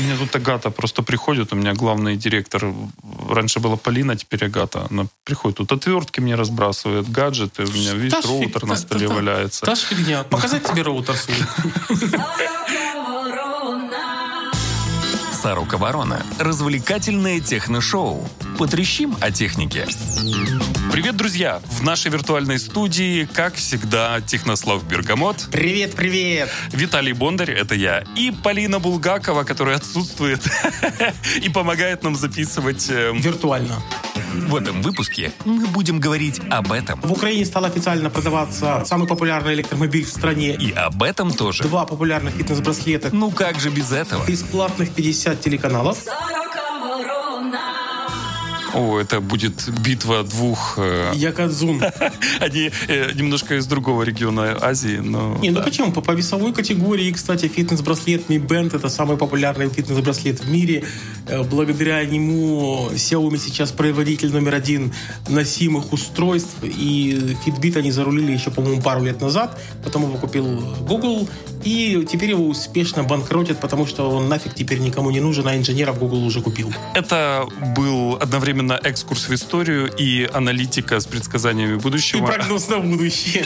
Мне тут Агата просто приходит, у меня главный директор, раньше была Полина, теперь Агата. Она приходит, тут отвертки мне разбрасывает, гаджеты, у меня весь роутер на столе валяется. Та фигня. Показать тебе роутер свой? Сорока Ворона. Развлекательное техношоу. Потрещим о технике. Привет, друзья! В нашей виртуальной студии, как всегда, Технослав Бергамот, Привет, привет. Виталий Бондарь, это я, и Полина Булгакова, которая отсутствует и помогает нам записывать эм, Виртуально. В этом выпуске мы будем говорить об этом. В Украине стал официально продаваться самый популярный электромобиль в стране. И об этом тоже. Два популярных фитнес-браслета. Ну как же без этого? Бесплатных 50 телеканалов. О, это будет битва двух... э, Якадзун. Они э, немножко из другого региона Азии, но... Не, ну почему? По, весовой категории, кстати, фитнес-браслет Mi Band это самый популярный фитнес-браслет в мире. Э, Благодаря нему Xiaomi сейчас производитель номер один носимых устройств. И Fitbit они зарулили еще, по-моему, пару лет назад. Потом его купил Google. И теперь его успешно банкротят, потому что он нафиг теперь никому не нужен, а инженеров Google уже купил. Это был одновременно экскурс в историю и аналитика с предсказаниями И будущего. прогноз на будущее.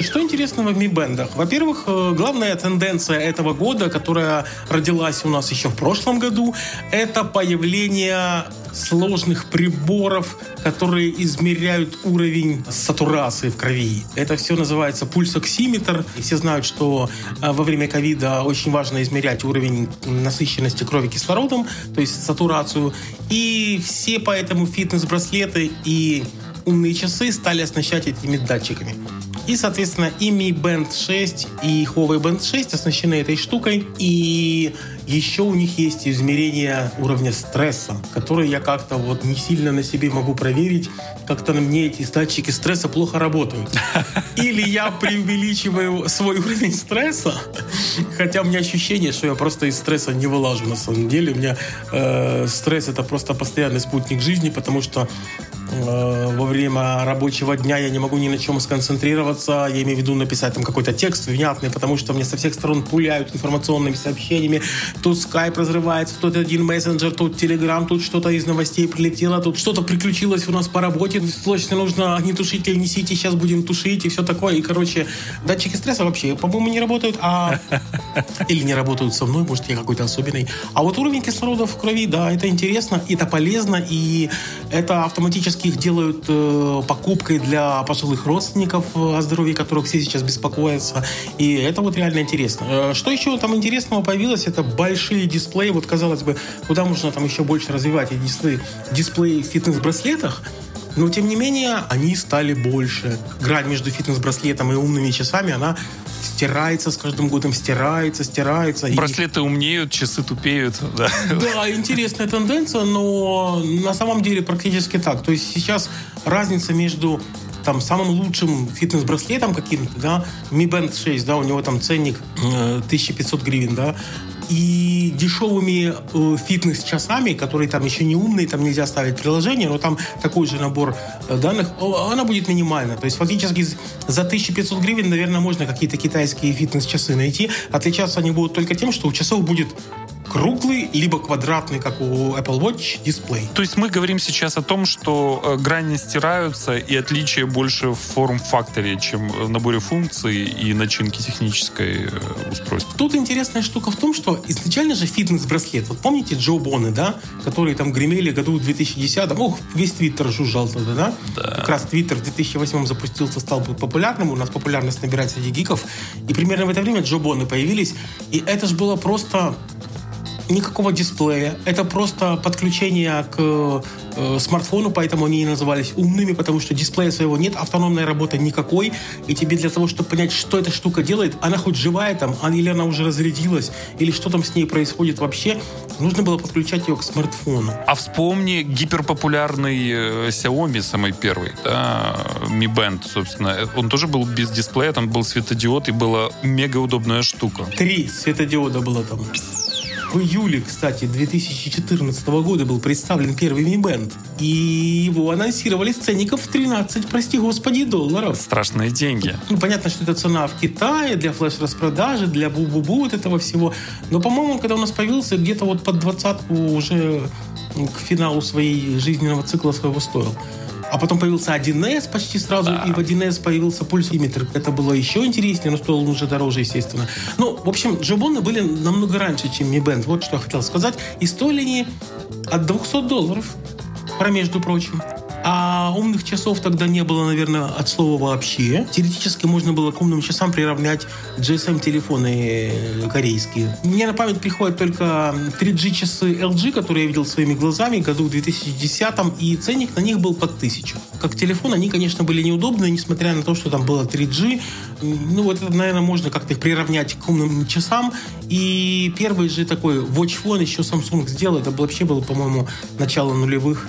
Что интересного в Mi Band? Во-первых, э, главная тенденция этого года, которая родилась у нас еще в прошлом году, это появление сложных приборов, которые измеряют уровень сатурации в крови. Это все называется пульсоксиметр. И все знают, что э, во время ковида очень важно измерять уровень насыщенности крови кислородом, то есть сатурацию. И все поэтому фитнес-браслеты и умные часы стали оснащать этими датчиками. И, соответственно, и Mi Band 6, и Huawei Band 6 оснащены этой штукой. И еще у них есть измерение уровня стресса, который я как-то вот не сильно на себе могу проверить. Как-то на мне эти датчики стресса плохо работают. Или я преувеличиваю свой уровень стресса, хотя у меня ощущение, что я просто из стресса не вылажу на самом деле. У меня э, стресс это просто постоянный спутник жизни, потому что во время рабочего дня я не могу ни на чем сконцентрироваться. Я имею в виду написать там какой-то текст внятный, потому что мне со всех сторон пуляют информационными сообщениями. Тут скайп разрывается, тут один мессенджер, тут телеграм, тут что-то из новостей прилетело, тут что-то приключилось у нас по работе. Срочно нужно огнетушитель несите, сейчас будем тушить и все такое. И, короче, датчики стресса вообще, по-моему, не работают, а... Или не работают со мной, может, я какой-то особенный. А вот уровень кислорода в крови, да, это интересно, это полезно, и это автоматически их делают э, покупкой для пожилых родственников, э, о здоровье которых все сейчас беспокоятся. И это вот реально интересно. Э, Что еще там интересного появилось, это большие дисплеи. Вот, казалось бы, куда можно там еще больше развивать эти дисплеи, дисплеи в фитнес-браслетах. Но, тем не менее, они стали больше. Грань между фитнес-браслетом и умными часами, она стирается с каждым годом, стирается, стирается. И- Браслеты умнеют, часы тупеют. Да. да, интересная тенденция, но на самом деле практически так. То есть сейчас разница между там самым лучшим фитнес-браслетом каким-то, да, Mi Band 6, да, у него там ценник э, 1500 гривен, да, и дешевыми э, фитнес-часами, которые там еще не умные, там нельзя ставить приложение, но там такой же набор э, данных, она будет минимальна. То есть фактически за 1500 гривен, наверное, можно какие-то китайские фитнес-часы найти. Отличаться они будут только тем, что у часов будет круглый, либо квадратный, как у Apple Watch, дисплей. То есть мы говорим сейчас о том, что э, грани стираются, и отличие больше в форм-факторе, чем в наборе функций и начинки технической э, устройства. Тут интересная штука в том, что изначально же фитнес-браслет. Вот помните Джо Боны, да? Которые там гремели году в 2010 Ох, весь Твиттер жужжал тогда, да? Да. Как раз Твиттер в 2008 запустился, стал популярным. У нас популярность набирать среди гиков. И примерно в это время Джо Боны появились. И это же было просто никакого дисплея. Это просто подключение к э, смартфону, поэтому они и назывались умными, потому что дисплея своего нет, автономной работы никакой. И тебе для того, чтобы понять, что эта штука делает, она хоть живая там, а- или она уже разрядилась, или что там с ней происходит вообще, нужно было подключать ее к смартфону. А вспомни гиперпопулярный э, Xiaomi, самый первый, да, Mi Band, собственно. Он тоже был без дисплея, там был светодиод, и была мега удобная штука. Три светодиода было там. В июле, кстати, 2014 года был представлен первый Mi Band. И его анонсировали с ценником в 13, прости господи, долларов. Страшные деньги. Ну, понятно, что это цена в Китае для флеш-распродажи, для бу-бу-бу вот этого всего. Но, по-моему, когда у нас появился, где-то вот под двадцатку уже к финалу своей жизненного цикла своего стоил. А потом появился 1С почти сразу, да. и в 1С появился пульсометр. Это было еще интереснее, но стоило уже дороже, естественно. Ну, в общем, джобоны были намного раньше, чем Mi Band. Вот что я хотел сказать. И стоили они от 200 долларов, про между прочим. А умных часов тогда не было, наверное, от слова вообще. Теоретически можно было к умным часам приравнять GSM-телефоны э, корейские. Мне на память приходят только 3G-часы LG, которые я видел своими глазами году в 2010 и ценник на них был под тысячу. Как телефон, они, конечно, были неудобные, несмотря на то, что там было 3G. Ну, вот это, наверное, можно как-то их приравнять к умным часам. И первый же такой Watch Phone еще Samsung сделал. Это вообще было, по-моему, начало нулевых.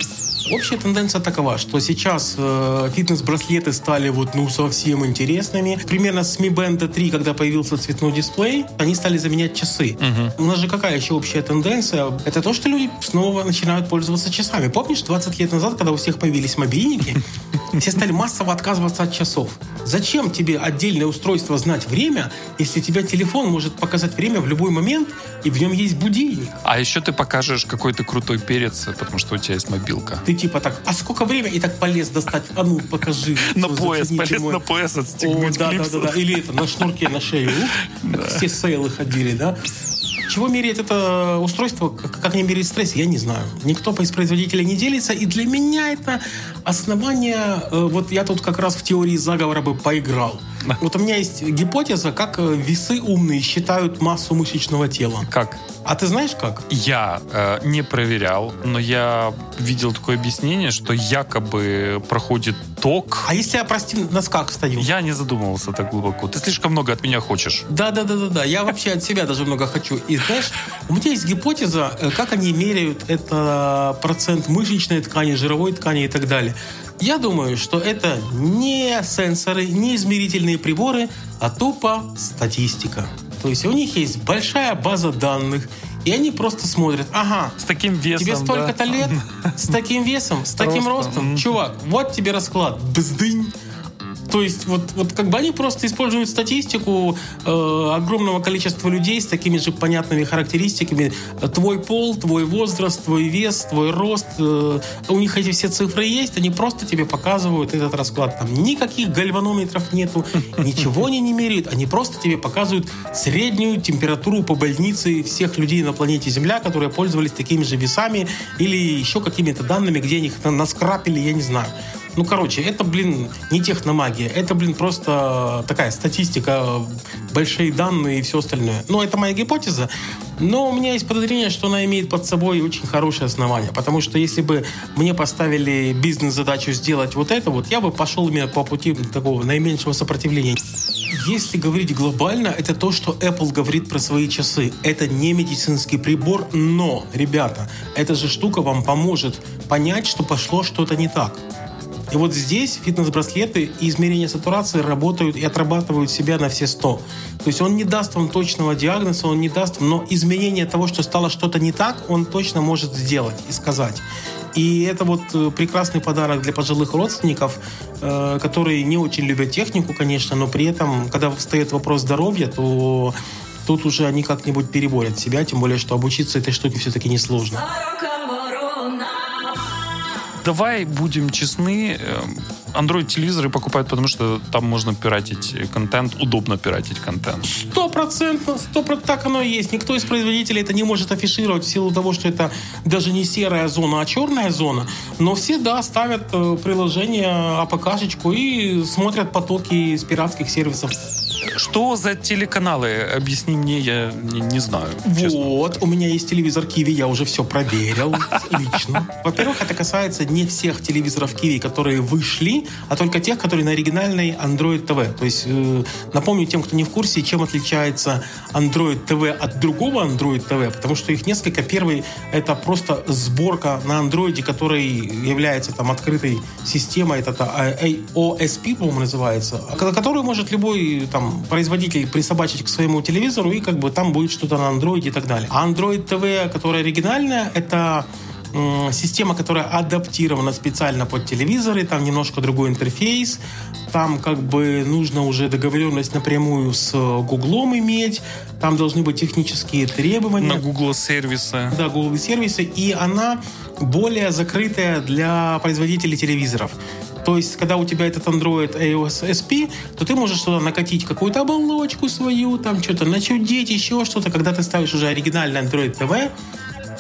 Общая тенденция такова, что сейчас э, фитнес-браслеты стали вот ну совсем интересными. Примерно с Mi Band 3, когда появился цветной дисплей, они стали заменять часы. Угу. У нас же какая еще общая тенденция? Это то, что люди снова начинают пользоваться часами. Помнишь, 20 лет назад, когда у всех появились мобильники, все стали массово отказываться от часов. Зачем тебе отдельное устройство знать время, если тебя телефон может показать время в любой момент, и в нем есть будильник? А еще ты покажешь какой-то крутой перец, потому что у тебя есть мобилка. Ты типа так, а сколько время? И так полез достать. А ну, покажи. На пояс, полез на пояс отстегнуть Да, да, да, да. Или это, на шнурке на шею. Все сейлы ходили, да? Чего меряет это устройство, как не меряет стресс, я не знаю. Никто из производителей не делится, и для меня это основание... Э, вот я тут как раз в теории заговора бы поиграл. Вот у меня есть гипотеза, как э, весы умные считают массу мышечного тела. Как? А ты знаешь как? Я э, не проверял, но я видел такое объяснение, что якобы проходит ток. А если я, прости, носках стою? Я не задумывался так глубоко. Ты слишком много от меня хочешь. Да, да, да, да, да. Я вообще от себя даже много хочу. И знаешь, у меня есть гипотеза, э, как они меряют это процент мышечной ткани, жировой ткани и так далее. Я думаю, что это не сенсоры, не измерительные приборы, а тупо статистика. То есть у них есть большая база данных, и они просто смотрят, ага, с таким весом, тебе столько-то да? лет, с таким весом, с таким ростом, чувак, вот тебе расклад, бздынь. То есть вот, вот как бы они просто используют статистику э, огромного количества людей с такими же понятными характеристиками. Твой пол, твой возраст, твой вес, твой рост. Э, у них эти все цифры есть, они просто тебе показывают этот расклад. Там никаких гальванометров нету, ничего они не меряют, они просто тебе показывают среднюю температуру по больнице всех людей на планете Земля, которые пользовались такими же весами или еще какими-то данными, где они их наскрапили, я не знаю. Ну, короче, это, блин, не техномагия. Это, блин, просто такая статистика, большие данные и все остальное. Ну, это моя гипотеза. Но у меня есть подозрение, что она имеет под собой очень хорошее основание. Потому что если бы мне поставили бизнес-задачу сделать вот это вот, я бы пошел именно по пути такого наименьшего сопротивления. Если говорить глобально, это то, что Apple говорит про свои часы. Это не медицинский прибор, но, ребята, эта же штука вам поможет понять, что пошло что-то не так. И вот здесь фитнес-браслеты и измерения сатурации работают и отрабатывают себя на все 100. То есть он не даст вам точного диагноза, он не даст, но изменение того, что стало что-то не так, он точно может сделать и сказать. И это вот э, прекрасный подарок для пожилых родственников, э, которые не очень любят технику, конечно, но при этом, когда встает вопрос здоровья, то тут уже они как-нибудь переборят себя, тем более, что обучиться этой штуке все-таки несложно. Давай будем честны. Эм, Android-телевизоры покупают, потому что там можно пиратить контент, удобно пиратить контент. Стопроцентно, сто так оно и есть. Никто из производителей это не может афишировать в силу того, что это даже не серая зона, а черная зона. Но все, да, ставят э, приложение, АПКшечку и смотрят потоки из пиратских сервисов. Что за телеканалы? Объясни мне, я не, не знаю. Вот, честно. у меня есть телевизор Киви, я уже все проверил лично. Во-первых, это касается не всех телевизоров Киви, которые вышли, а только тех, которые на оригинальной Android TV. То есть, э, напомню тем, кто не в курсе, чем отличается Android TV от другого Android TV, потому что их несколько. Первый — это просто сборка на Android, который является там открытой системой, это OSP, по-моему, называется, которую может любой там производитель присобачить к своему телевизору, и как бы там будет что-то на Android и так далее. А Android TV, которая оригинальная, это система, которая адаптирована специально под телевизоры, там немножко другой интерфейс, там как бы нужно уже договоренность напрямую с Гуглом иметь, там должны быть технические требования. На Google сервисы. Да, Google сервисы, и она более закрытая для производителей телевизоров. То есть, когда у тебя этот Android iOS SP, то ты можешь туда накатить какую-то оболочку свою, там что-то начудить, еще что-то. Когда ты ставишь уже оригинальный Android TV,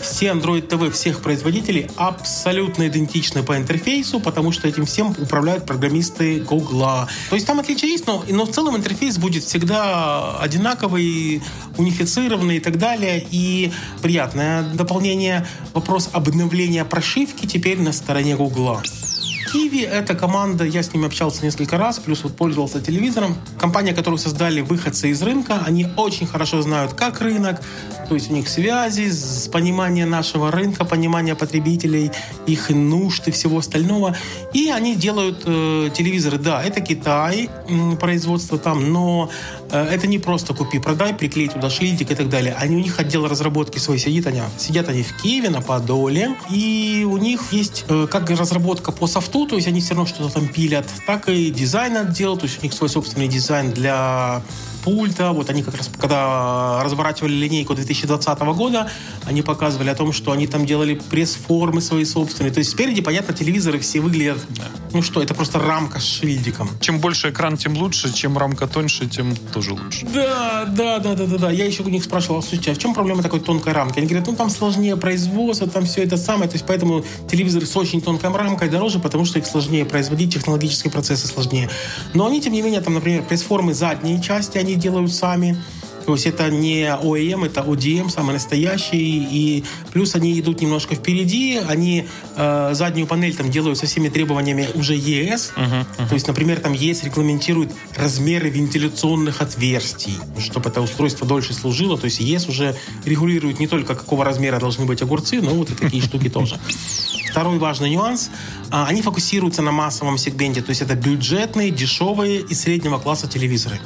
все Android TV всех производителей абсолютно идентичны по интерфейсу, потому что этим всем управляют программисты Google. То есть там отличия есть, но, но в целом интерфейс будет всегда одинаковый, унифицированный и так далее. И приятное дополнение, вопрос обновления прошивки теперь на стороне Google. Kiwi — это команда, я с ними общался несколько раз, плюс вот пользовался телевизором. Компания, которую создали выходцы из рынка, они очень хорошо знают, как рынок, то есть у них связи, с понимание нашего рынка, понимание потребителей, их нужд и всего остального. И они делают э, телевизоры. Да, это Китай, э, производство там, но э, это не просто купи-продай, приклей туда шильдик и так далее. Они, у них отдел разработки свой сидит, они, сидят они в Киеве, на Подоле, и у них есть э, как разработка по софту, то есть они все равно что-то там пилят, так и дизайн отдел, то есть у них свой собственный дизайн для пульта. Вот они как раз, когда разворачивали линейку 2020 года, они показывали о том, что они там делали пресс-формы свои собственные. То есть спереди, понятно, телевизоры все выглядят, ну что, это просто рамка с шильдиком. Чем больше экран, тем лучше. Чем рамка тоньше, тем тоже лучше. Да, да, да, да, да, да. Я еще у них спрашивал, слушайте, а в чем проблема такой тонкой рамки? Они говорят, ну там сложнее производство, там все это самое. То есть поэтому телевизоры с очень тонкой рамкой дороже, потому что их сложнее производить, технологические процессы сложнее. Но они, тем не менее, там, например, пресс-формы задней части, они делают сами. То есть это не OEM, это ODM, самый настоящий. И плюс они идут немножко впереди. Они э, заднюю панель там делают со всеми требованиями уже ES. Uh-huh, uh-huh. То есть, например, там ES регламентирует размеры вентиляционных отверстий, чтобы это устройство дольше служило. То есть ES уже регулирует не только какого размера должны быть огурцы, но вот и такие штуки тоже. Второй важный нюанс. А, они фокусируются на массовом сегменте. То есть это бюджетные, дешевые и среднего класса телевизоры.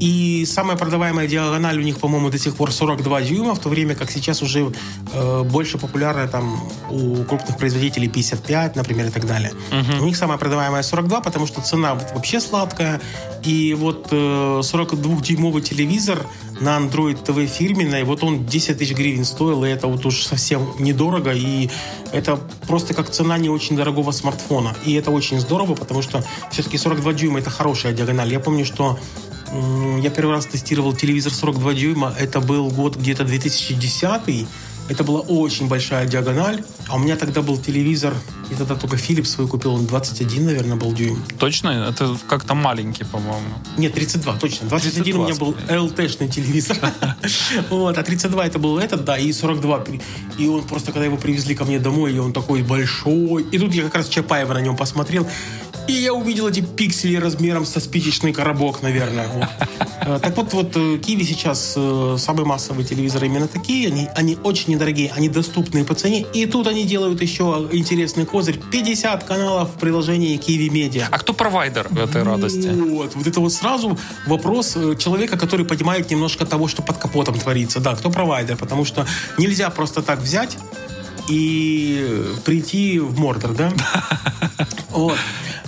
И самая продаваемая диагональ у них, по-моему, до сих пор 42 дюйма, в то время как сейчас уже э, больше популярная там у крупных производителей 55, например, и так далее. Uh-huh. У них самая продаваемая 42, потому что цена вообще сладкая. И вот э, 42-дюймовый телевизор на Android TV фирменной, вот он 10 тысяч гривен стоил, и это вот уж совсем недорого, и это просто как цена не очень дорогого смартфона. И это очень здорово, потому что все-таки 42 дюйма это хорошая диагональ. Я помню, что я первый раз тестировал телевизор 42 дюйма. Это был год где-то 2010 это была очень большая диагональ. А у меня тогда был телевизор, я тогда только Philips свой купил, он 21, наверное, был дюйм. Точно? Это как-то маленький, по-моему. Нет, 32, точно. 21 32, у меня был LT-шный телевизор. вот, а 32 это был этот, да, и 42. И он просто, когда его привезли ко мне домой, и он такой большой. И тут я как раз Чапаева на нем посмотрел. И я увидел эти пиксели размером со спичечный коробок, наверное. Вот. Э, так вот, вот Киви э, сейчас э, самые массовые телевизоры именно такие. Они, они очень недорогие, они доступные по цене. И тут они делают еще интересный козырь. 50 каналов в приложении Киви Медиа. А кто провайдер в этой радости? Вот, вот это вот сразу вопрос человека, который понимает немножко того, что под капотом творится. Да, кто провайдер? Потому что нельзя просто так взять и прийти в Мордор, да? Вот.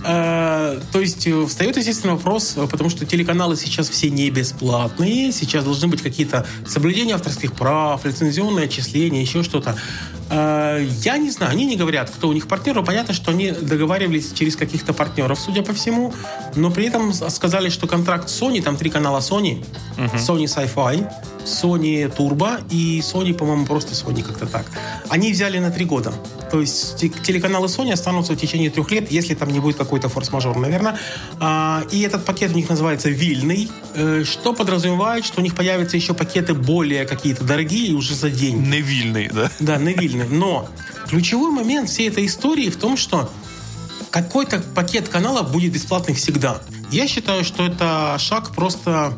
Э, то есть э, встает, естественно, вопрос, э, потому что телеканалы сейчас все не бесплатные, сейчас должны быть какие-то соблюдения авторских прав, лицензионное отчисление, еще что-то. Я не знаю, они не говорят, кто у них партнер, но понятно, что они договаривались через каких-то партнеров, судя по всему, но при этом сказали, что контракт Sony, там три канала Sony, uh-huh. Sony Sci-Fi, Sony Turbo и Sony, по-моему, просто Sony как-то так. Они взяли на три года. То есть телеканалы Sony останутся в течение трех лет, если там не будет какой-то форс-мажор, наверное. А, и этот пакет у них называется «Вильный», э, что подразумевает, что у них появятся еще пакеты более какие-то дорогие уже за деньги. Невильный, да? Да, невильный. Но ключевой момент всей этой истории в том, что какой-то пакет каналов будет бесплатный всегда. Я считаю, что это шаг просто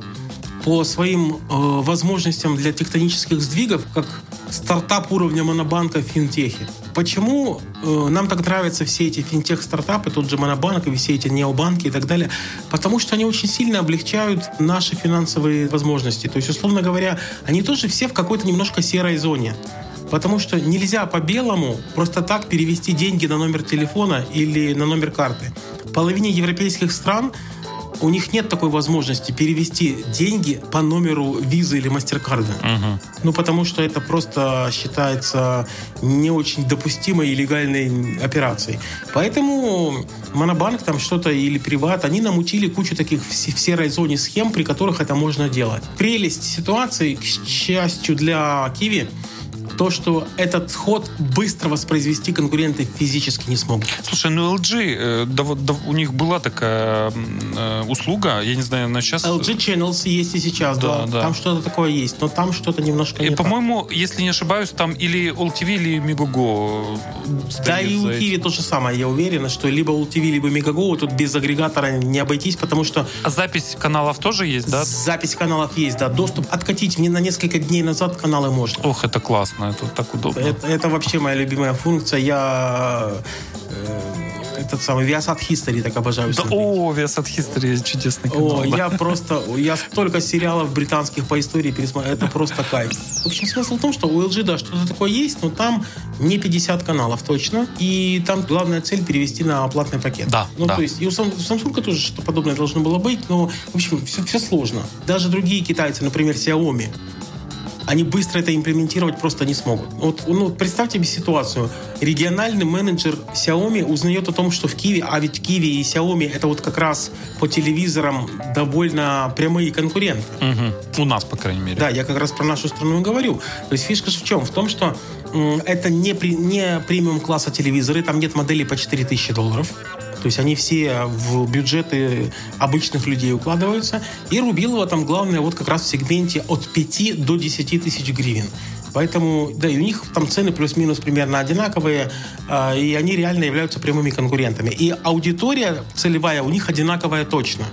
по своим э, возможностям для тектонических сдвигов, как стартап уровня монобанка в финтехе. Почему э, нам так нравятся все эти финтех-стартапы, тот же монобанк и все эти необанки и так далее? Потому что они очень сильно облегчают наши финансовые возможности. То есть, условно говоря, они тоже все в какой-то немножко серой зоне. Потому что нельзя по-белому просто так перевести деньги на номер телефона или на номер карты. В половине европейских стран у них нет такой возможности перевести деньги по номеру визы или мастер-карда. Угу. Ну, потому что это просто считается не очень допустимой и легальной операцией. Поэтому Монобанк там что-то или Приват, они намутили кучу таких в серой зоне схем, при которых это можно делать. Прелесть ситуации, к счастью для Киви, то, что этот ход быстро воспроизвести конкуренты физически не смогут. Слушай, ну LG, э, да, вот, да, у них была такая э, услуга, я не знаю, она сейчас... LG Channels есть и сейчас, да. Да, да. Там что-то такое есть, но там что-то немножко И, не по-моему, если не ошибаюсь, там или OLTV, или Megogo стоит Да и у этим. то же самое. Я уверен, что либо LTV, либо Megago тут без агрегатора не обойтись, потому что А запись каналов тоже есть, да? запись каналов есть, да. Доступ откатить мне на несколько дней назад каналы можно. Ох, это классно, это так удобно. Это, это вообще моя любимая функция. Я э, этот самый Viasat History так обожаю. Да, смотреть. о, Viasat History, чудесный канал. О, да. я просто, я столько сериалов британских по истории пересмотрел, это просто кайф. В общем, смысл в том, что у LG, да, что-то такое есть, но там не 50 каналов точно, и там главная цель перевести на платный пакет. Да, Ну, да. то есть, и у Samsung тоже что-то подобное должно было быть, но, в общем, все, все сложно. Даже другие китайцы, например, Xiaomi, они быстро это имплементировать просто не смогут. Вот, ну, представьте себе ситуацию. Региональный менеджер Xiaomi узнает о том, что в Киеве, а ведь Киви и Xiaomi это вот как раз по телевизорам довольно прямые конкуренты. Мгм. У нас, по крайней мере. Да, я как раз про нашу страну и говорю. То есть фишка же в чем? В том, что это не, при- не премиум класса телевизоры, там нет моделей по 4000 долларов. То есть они все в бюджеты обычных людей укладываются. И Рубилова там главное вот как раз в сегменте от 5 до 10 тысяч гривен. Поэтому, да, и у них там цены плюс-минус примерно одинаковые, а, и они реально являются прямыми конкурентами. И аудитория целевая у них одинаковая точно.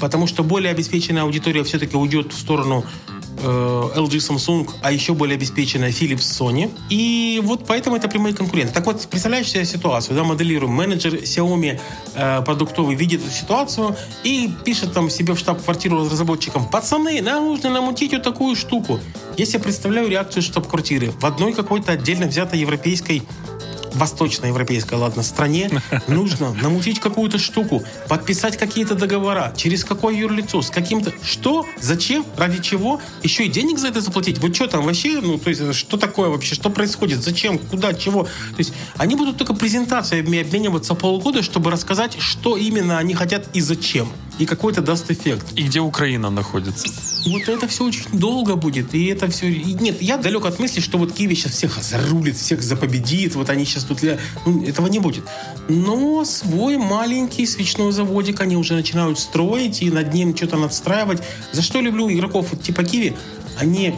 Потому что более обеспеченная аудитория все-таки уйдет в сторону э, LG, Samsung, а еще более обеспеченная Philips, Sony. И вот поэтому это прямые конкуренты. Так вот, представляешь себе ситуацию, да, моделируем. Менеджер Xiaomi э, продуктовый видит эту ситуацию и пишет там себе в штаб-квартиру разработчикам, пацаны, нам нужно намутить вот такую штуку. Я представляю реакцию штаб-квартиры. В одной какой-то отдельно взятой европейской восточноевропейской, ладно, стране нужно намутить какую-то штуку, подписать какие-то договора, через какое юрлицо, с каким-то... Что? Зачем? Ради чего? Еще и денег за это заплатить? Вот что там вообще? Ну, то есть, что такое вообще? Что происходит? Зачем? Куда? Чего? То есть, они будут только презентациями обмениваться полгода, чтобы рассказать, что именно они хотят и зачем. И какой это даст эффект. И где Украина находится? Вот это все очень долго будет, и это все... и нет, я далек от мысли, что вот Киев сейчас всех зарулит, всех запобедит, вот они сейчас тут... ну, этого не будет. Но свой маленький свечной заводик они уже начинают строить и над ним что-то надстраивать. За что люблю игроков вот типа Киви? Они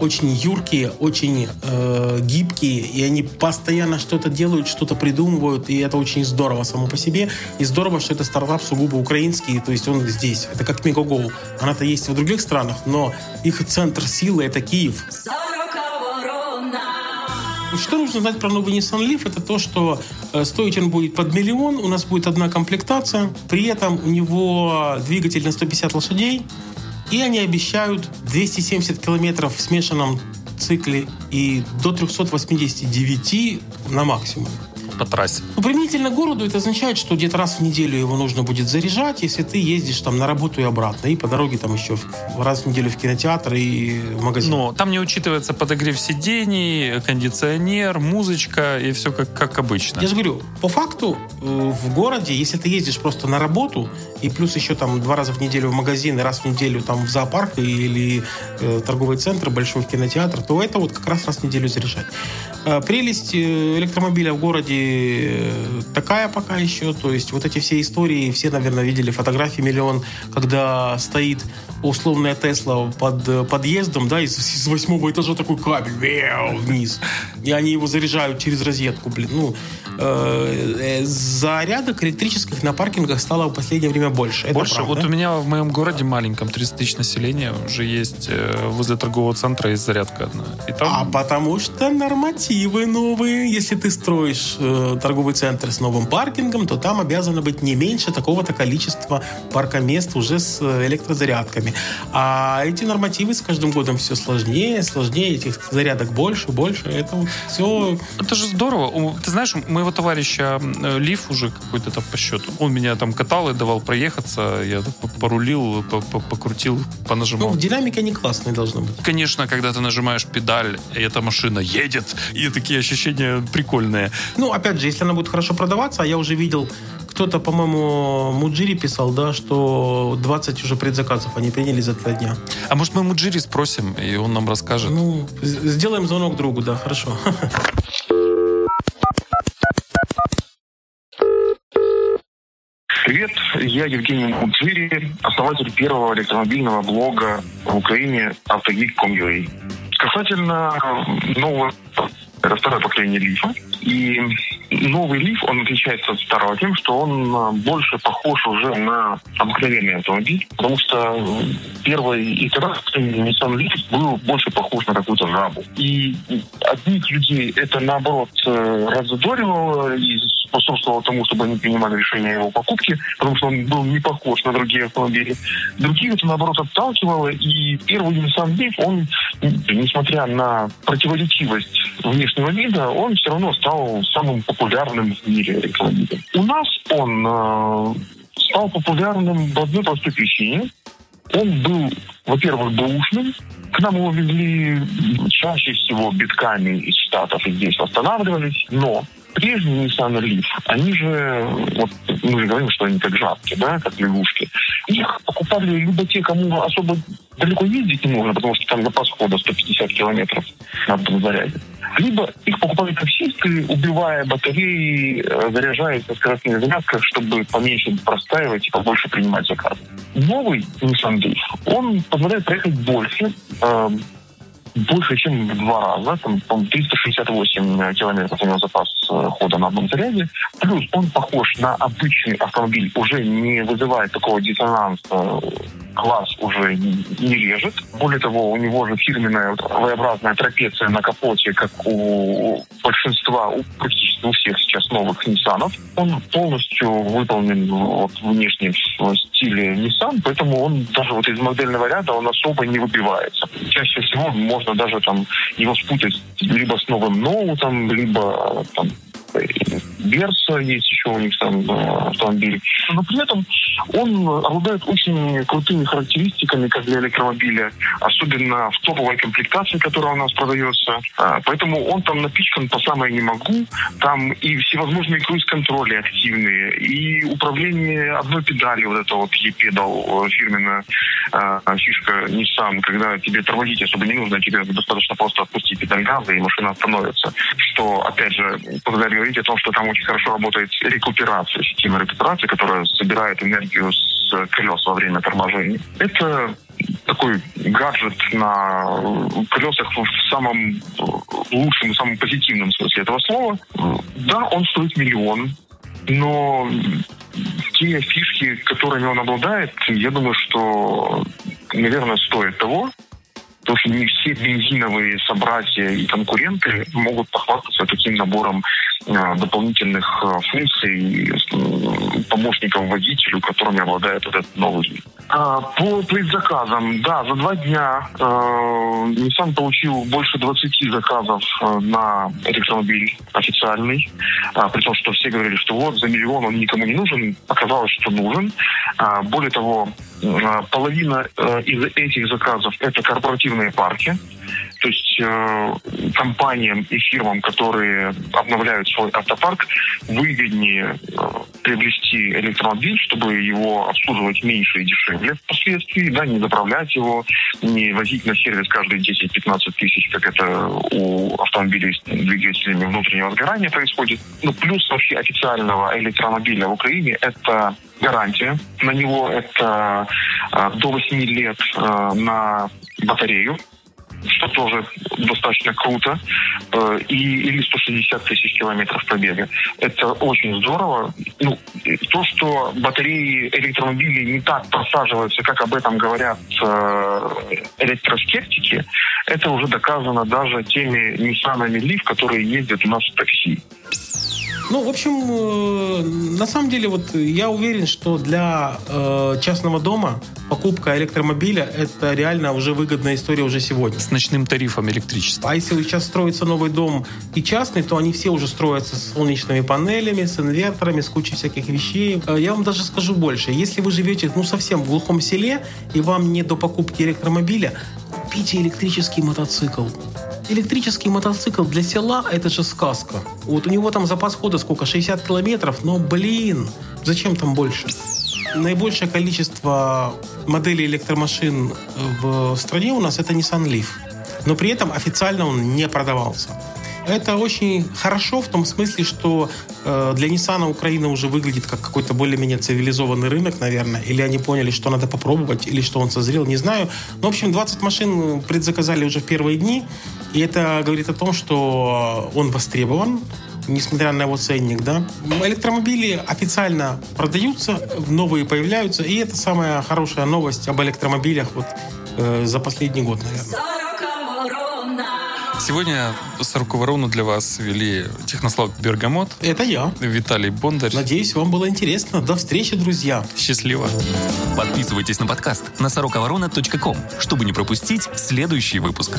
очень юркие, очень э, гибкие, и они постоянно что-то делают, что-то придумывают, и это очень здорово само по себе. И здорово, что это стартап сугубо украинский, то есть он здесь. Это как Мегаго. Она-то есть в других странах, но их центр силы — это Киев. Что нужно знать про новый Nissan Leaf? Это то, что э, стоить он будет под миллион, у нас будет одна комплектация, при этом у него двигатель на 150 лошадей, и они обещают 270 километров в смешанном цикле и до 389 на максимум. По трассе. Ну, применительно к городу это означает, что где-то раз в неделю его нужно будет заряжать, если ты ездишь там на работу и обратно. И по дороге там еще раз в неделю в кинотеатр и в магазин. Но там не учитывается подогрев сидений, кондиционер, музычка и все как, как обычно. Я же говорю, по факту э, в городе, если ты ездишь просто на работу, и плюс еще там два раза в неделю в магазин, и раз в неделю там в зоопарк или э, торговый центр, большой кинотеатр, то это вот как раз раз в неделю заряжать. Э, прелесть э, электромобиля в городе ситуации такая пока еще. То есть вот эти все истории, все, наверное, видели фотографии миллион, когда стоит условная Тесла под подъездом, да, из, из восьмого этажа такой кабель вниз. И они его заряжают через розетку, блин. Ну, э, э, зарядок электрических на паркингах стало в последнее время больше. Это больше? Правда. Вот у меня в моем городе маленьком, 30 тысяч населения, уже есть э, возле торгового центра есть зарядка одна. И там... А потому что нормативы новые. Если ты строишь э, торговый центр с новым паркингом, то там обязано быть не меньше такого-то количества паркомест уже с электрозарядками. А эти нормативы с каждым годом все сложнее, сложнее, этих зарядок больше, больше. Это все... Это же здорово. Ты знаешь, у моего товарища э, Лив уже какой-то там по счету. Он меня там катал и давал проехаться. Я порулил, покрутил, понажимал. Ну, динамика не классная должна быть. Конечно, когда ты нажимаешь педаль, и эта машина едет, и такие ощущения прикольные. Ну, опять же, если она будет хорошо продаваться, а я уже видел кто-то, по-моему, Муджири писал, да, что 20 уже предзаказов они приняли за два дня. А может, мы Муджири спросим, и он нам расскажет? Ну, сделаем звонок другу, да, хорошо. Привет, я Евгений Муджири, основатель первого электромобильного блога в Украине автогик.com.ua. Касательно нового, это второе поколение Лифа, и новый Лиф, он отличается от старого тем, что он а, больше похож уже на обыкновенный автомобиль, потому что первый итерация Nissan Leaf был больше похож на какую-то жабу. И одних людей это, наоборот, э, разодоривало и способствовало тому, чтобы они принимали решение о его покупке, потому что он был не похож на другие автомобили. Других это, наоборот, отталкивало, и первый Nissan Leaf, он, несмотря на противоречивость внешнего вида, он все равно стал самым популярным в мире электромобилем. У нас он э, стал популярным по одной простой причине. Он был, во-первых, бэушным. К нам его везли чаще всего битками из Штатов и здесь восстанавливались. Но прежние Nissan Leaf, они же, вот мы же говорим, что они как жабки, да, как лягушки. Их покупали либо те, кому особо далеко ездить не нужно, потому что там запас хода 150 километров на одном заряде. Либо их покупали таксисты, убивая батареи, э, заряжаясь на скоростных зарядках, чтобы поменьше простаивать и побольше принимать заказы. Новый Nissan Leaf, он позволяет проехать больше, э, больше, чем в два раза. Там, по 368 километров у него запас э, хода на одном заряде. Плюс он похож на обычный автомобиль, уже не вызывает такого диссонанса глаз уже не режет. Более того, у него же фирменная V-образная трапеция на капоте, как у большинства, у практически у всех сейчас новых Nissan. Он полностью выполнен вот, внешне в стиле Nissan, поэтому он даже вот из модельного ряда он особо не выбивается. Чаще всего можно даже там его спутать либо с новым ноутом, либо там Берса есть еще у них там автомобиль. Но при этом он обладает очень крутыми характеристиками, как для электромобиля, особенно в топовой комплектации, которая у нас продается. А, поэтому он там напичкан по самое не могу. Там и всевозможные круиз-контроли активные, и управление одной педалью, вот это вот E-педал, фирменная а, фишка Nissan, когда тебе тормозить особо не нужно, тебе достаточно просто отпустить педаль газа, и машина остановится. Что, опять же, благодаря говорить о том, что там очень хорошо работает рекуперация, система рекуперации, которая собирает энергию с колес во время торможения. Это такой гаджет на колесах в самом лучшем самом позитивном смысле этого слова. Да, он стоит миллион, но те фишки, которыми он обладает, я думаю, что, наверное, стоит того, потому что не все бензиновые собратья и конкуренты могут похвастаться таким набором дополнительных э, функций э, помощников водителю, которыми обладает этот новый. А, по предзаказам, да, за два дня э, Nissan получил больше 20 заказов на электромобиль официальный, а, при том, что все говорили, что вот за миллион он никому не нужен, оказалось, что нужен. А, более того, половина из этих заказов это корпоративные парки, То есть э, компаниям и фирмам, которые обновляют свой автопарк, выгоднее э, приобрести электромобиль, чтобы его обслуживать меньше и дешевле впоследствии, да, не заправлять его, не возить на сервис каждые 10-15 тысяч, как это у автомобилей с двигателями внутреннего сгорания происходит. Ну, плюс вообще официального электромобиля в Украине – это гарантия. На него это э, до 8 лет э, на батарею что тоже достаточно круто, э, и, или 160 тысяч километров пробега. Это очень здорово. Ну, то, что батареи электромобилей не так просаживаются, как об этом говорят э, электроскептики, это уже доказано даже теми Nissan Leaf, которые ездят у нас в такси. Ну, в общем, э, на самом деле, вот я уверен, что для э, частного дома покупка электромобиля – это реально уже выгодная история уже сегодня. С ночным тарифом электричества. А если сейчас строится новый дом и частный, то они все уже строятся с солнечными панелями, с инверторами, с кучей всяких вещей. Э, я вам даже скажу больше. Если вы живете, ну, совсем в глухом селе, и вам не до покупки электромобиля, купите электрический мотоцикл электрический мотоцикл для села – это же сказка. Вот у него там запас хода сколько? 60 километров, но, блин, зачем там больше? Наибольшее количество моделей электромашин в стране у нас – это Nissan Leaf. Но при этом официально он не продавался. Это очень хорошо в том смысле, что э, для Nissan Украина уже выглядит как какой-то более-менее цивилизованный рынок, наверное. Или они поняли, что надо попробовать, или что он созрел, не знаю. Но, в общем, 20 машин предзаказали уже в первые дни. И это говорит о том, что он востребован, несмотря на его ценник, да. Электромобили официально продаются, новые появляются, и это самая хорошая новость об электромобилях вот э, за последний год, наверное. Сегодня «Сороковую ровно» для вас вели Технослав Бергамот. Это я. Виталий Бондарь. Надеюсь, вам было интересно. До встречи, друзья. Счастливо. Подписывайтесь на подкаст на сороковорона.ком, чтобы не пропустить следующий выпуск.